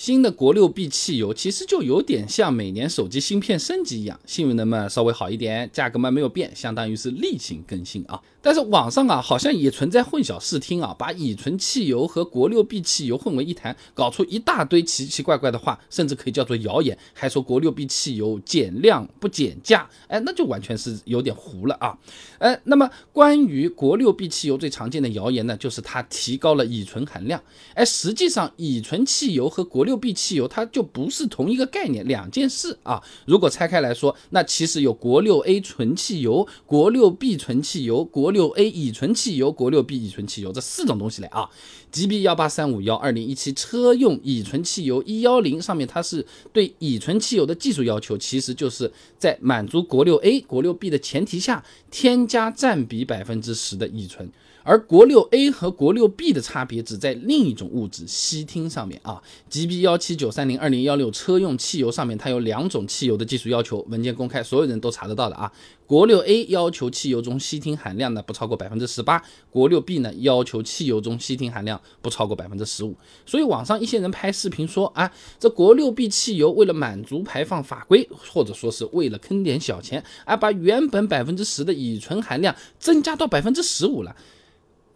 新的国六 B 汽油其实就有点像每年手机芯片升级一样，性能嘛稍微好一点，价格嘛没有变，相当于是例行更新啊。但是网上啊好像也存在混淆视听啊，把乙醇汽油和国六 B 汽油混为一谈，搞出一大堆奇奇怪怪的话，甚至可以叫做谣言，还说国六 B 汽油减量不减价，哎，那就完全是有点糊了啊。哎，那么关于国六 B 汽油最常见的谣言呢，就是它提高了乙醇含量。哎，实际上乙醇汽油和国六六 B 汽油它就不是同一个概念，两件事啊。如果拆开来说，那其实有国六 A 纯汽油、国六 B 纯汽油、国六 A 乙醇汽油、国六 B 乙醇汽油这四种东西来啊。GB 幺八三五幺二零一七车用乙醇汽油一幺零上面，它是对乙醇汽油的技术要求，其实就是在满足国六 A、国六 B 的前提下，添加占比百分之十的乙醇。而国六 A 和国六 B 的差别只在另一种物质烯烃上面啊。GB 幺七九三零二零幺六车用汽油上面，它有两种汽油的技术要求，文件公开，所有人都查得到的啊。国六 A 要求汽油中烯烃含量呢不超过百分之十八，国六 B 呢要求汽油中烯烃含量不超过百分之十五。所以网上一些人拍视频说啊，这国六 B 汽油为了满足排放法规，或者说是为了坑点小钱，啊，把原本百分之十的乙醇含量增加到百分之十五了。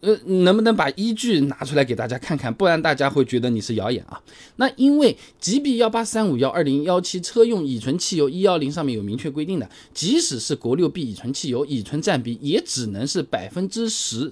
呃，能不能把依据拿出来给大家看看？不然大家会觉得你是谣言啊。那因为 GB 幺八三五幺二零幺七车用乙醇汽油一幺零上面有明确规定的，即使是国六 B 乙醇汽油，乙醇占比也只能是百分之十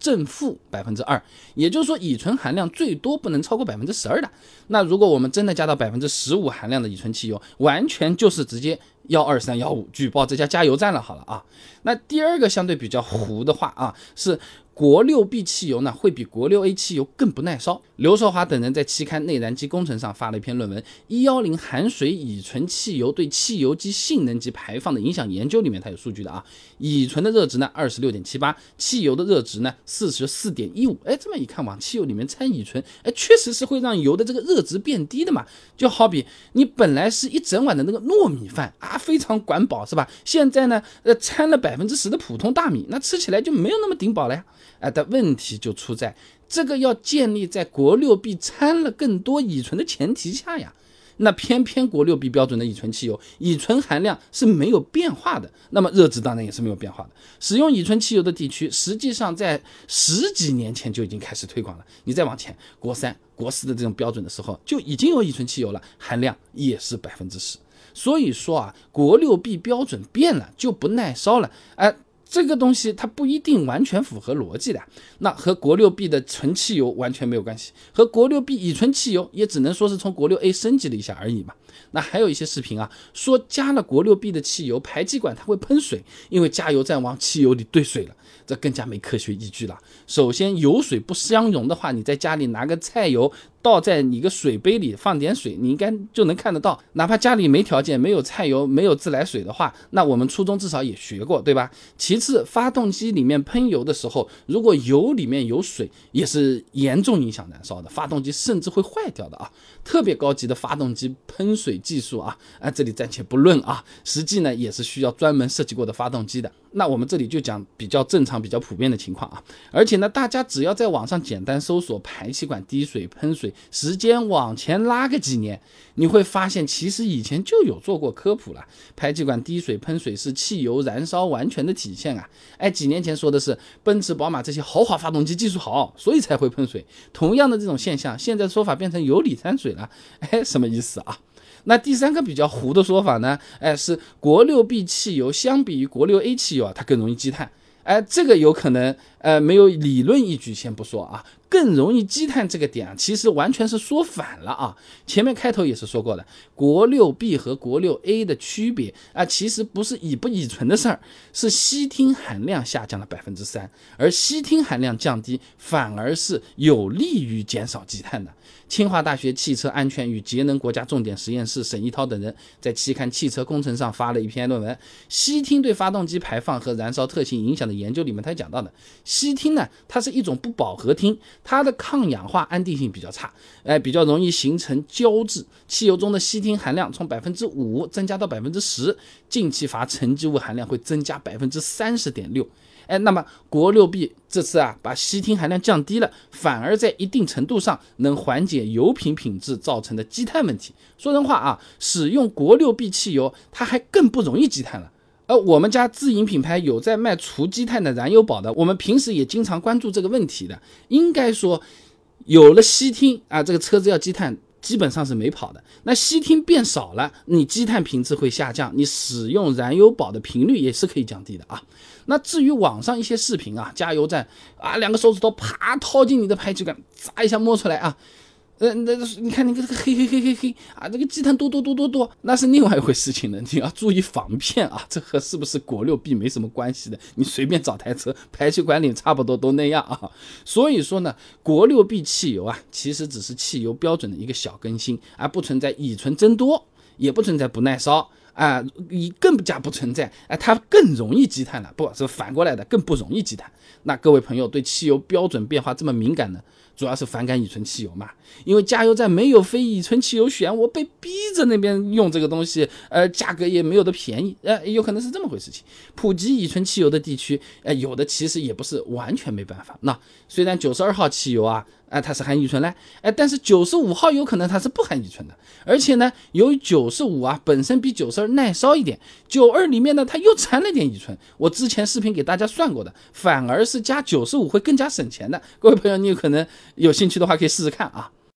正负百分之二，也就是说乙醇含量最多不能超过百分之十二的。那如果我们真的加到百分之十五含量的乙醇汽油，完全就是直接幺二三幺五举报这家加油站了。好了啊，那第二个相对比较糊的话啊是。国六 B 汽油呢，会比国六 A 汽油更不耐烧。刘少华等人在期刊《内燃机工程》上发了一篇论文，《一幺零含水乙醇汽油对汽油机性能及排放的影响研究》里面，它有数据的啊。乙醇的热值呢，二十六点七八，汽油的热值呢，四十四点一五。哎，这么一看，往汽油里面掺乙醇，哎，确实是会让油的这个热值变低的嘛。就好比你本来是一整碗的那个糯米饭啊，它非常管饱是吧？现在呢，呃，掺了百分之十的普通大米，那吃起来就没有那么顶饱了呀。哎，但问题就出在这个要建立在国六 B 掺了更多乙醇的前提下呀。那偏偏国六 B 标准的乙醇汽油，乙醇含量是没有变化的，那么热值当然也是没有变化的。使用乙醇汽油的地区，实际上在十几年前就已经开始推广了。你再往前，国三、国四的这种标准的时候，就已经有乙醇汽油了，含量也是百分之十。所以说啊，国六 B 标准变了就不耐烧了，哎。这个东西它不一定完全符合逻辑的，那和国六 B 的纯汽油完全没有关系，和国六 B 乙醇汽油也只能说是从国六 A 升级了一下而已嘛。那还有一些视频啊，说加了国六 B 的汽油，排气管它会喷水，因为加油站往汽油里兑水了，这更加没科学依据了。首先油水不相容的话，你在家里拿个菜油。倒在你个水杯里，放点水，你应该就能看得到。哪怕家里没条件，没有菜油，没有自来水的话，那我们初中至少也学过，对吧？其次，发动机里面喷油的时候，如果油里面有水，也是严重影响燃烧的，发动机甚至会坏掉的啊！特别高级的发动机喷水技术啊，啊，这里暂且不论啊，实际呢也是需要专门设计过的发动机的。那我们这里就讲比较正常、比较普遍的情况啊，而且呢，大家只要在网上简单搜索排气管滴水喷水，时间往前拉个几年，你会发现其实以前就有做过科普了。排气管滴水喷水是汽油燃烧完全的体现啊！哎，几年前说的是奔驰、宝马这些豪华发动机技术好，所以才会喷水。同样的这种现象，现在说法变成油里掺水了，哎，什么意思啊？那第三个比较糊的说法呢？哎，是国六 B 汽油相比于国六 A 汽油啊，它更容易积碳。哎，这个有可能，呃，没有理论依据，先不说啊。更容易积碳这个点啊，其实完全是说反了啊！前面开头也是说过的，国六 B 和国六 A 的区别啊，其实不是乙不乙醇的事儿，是烯烃含量下降了百分之三，而烯烃含量降低反而是有利于减少积碳的。清华大学汽车安全与节能国家重点实验室沈一涛等人在期刊《汽车工程》上发了一篇论文，《烯烃对发动机排放和燃烧特性影响的研究》里面，他讲到的，烯烃呢，它是一种不饱和烃。它的抗氧化安定性比较差，哎，比较容易形成胶质。汽油中的烯烃含量从百分之五增加到百分之十，进气阀沉积物含量会增加百分之三十点六。哎，那么国六 B 这次啊，把烯烃含量降低了，反而在一定程度上能缓解油品品质造成的积碳问题。说人话啊，使用国六 B 汽油，它还更不容易积碳了。而我们家自营品牌有在卖除积碳的燃油宝的，我们平时也经常关注这个问题的。应该说，有了烯烃啊，这个车子要积碳。基本上是没跑的。那烯烃变少了，你积碳品质会下降，你使用燃油宝的频率也是可以降低的啊。那至于网上一些视频啊，加油站啊，两个手指头啪掏进你的排气管，砸一下摸出来啊。那，那你看那个这个黑黑黑黑黑啊，这个积碳多多多多多，那是另外一回事情了。你要注意防骗啊，这和是不是国六 B 没什么关系的。你随便找台车，排气管里差不多都那样啊。所以说呢，国六 B 汽油啊，其实只是汽油标准的一个小更新，而不存在乙醇增多，也不存在不耐烧啊，乙更加不存在啊，它更容易积碳了，不是反过来的，更不容易积碳。那各位朋友对汽油标准变化这么敏感呢？主要是反感乙醇汽油嘛，因为加油站没有非乙醇汽油选，我被逼着那边用这个东西，呃，价格也没有的便宜，呃，有可能是这么回事情。普及乙醇汽油的地区，呃，有的其实也不是完全没办法。那虽然九十二号汽油啊。啊，它是含乙醇嘞，哎，但是九十五号有可能它是不含乙醇的，而且呢，由于九十五啊本身比九十二耐烧一点，九二里面呢它又掺了点乙醇，我之前视频给大家算过的，反而是加九十五会更加省钱的。各位朋友，你有可能有兴趣的话可以试试看啊。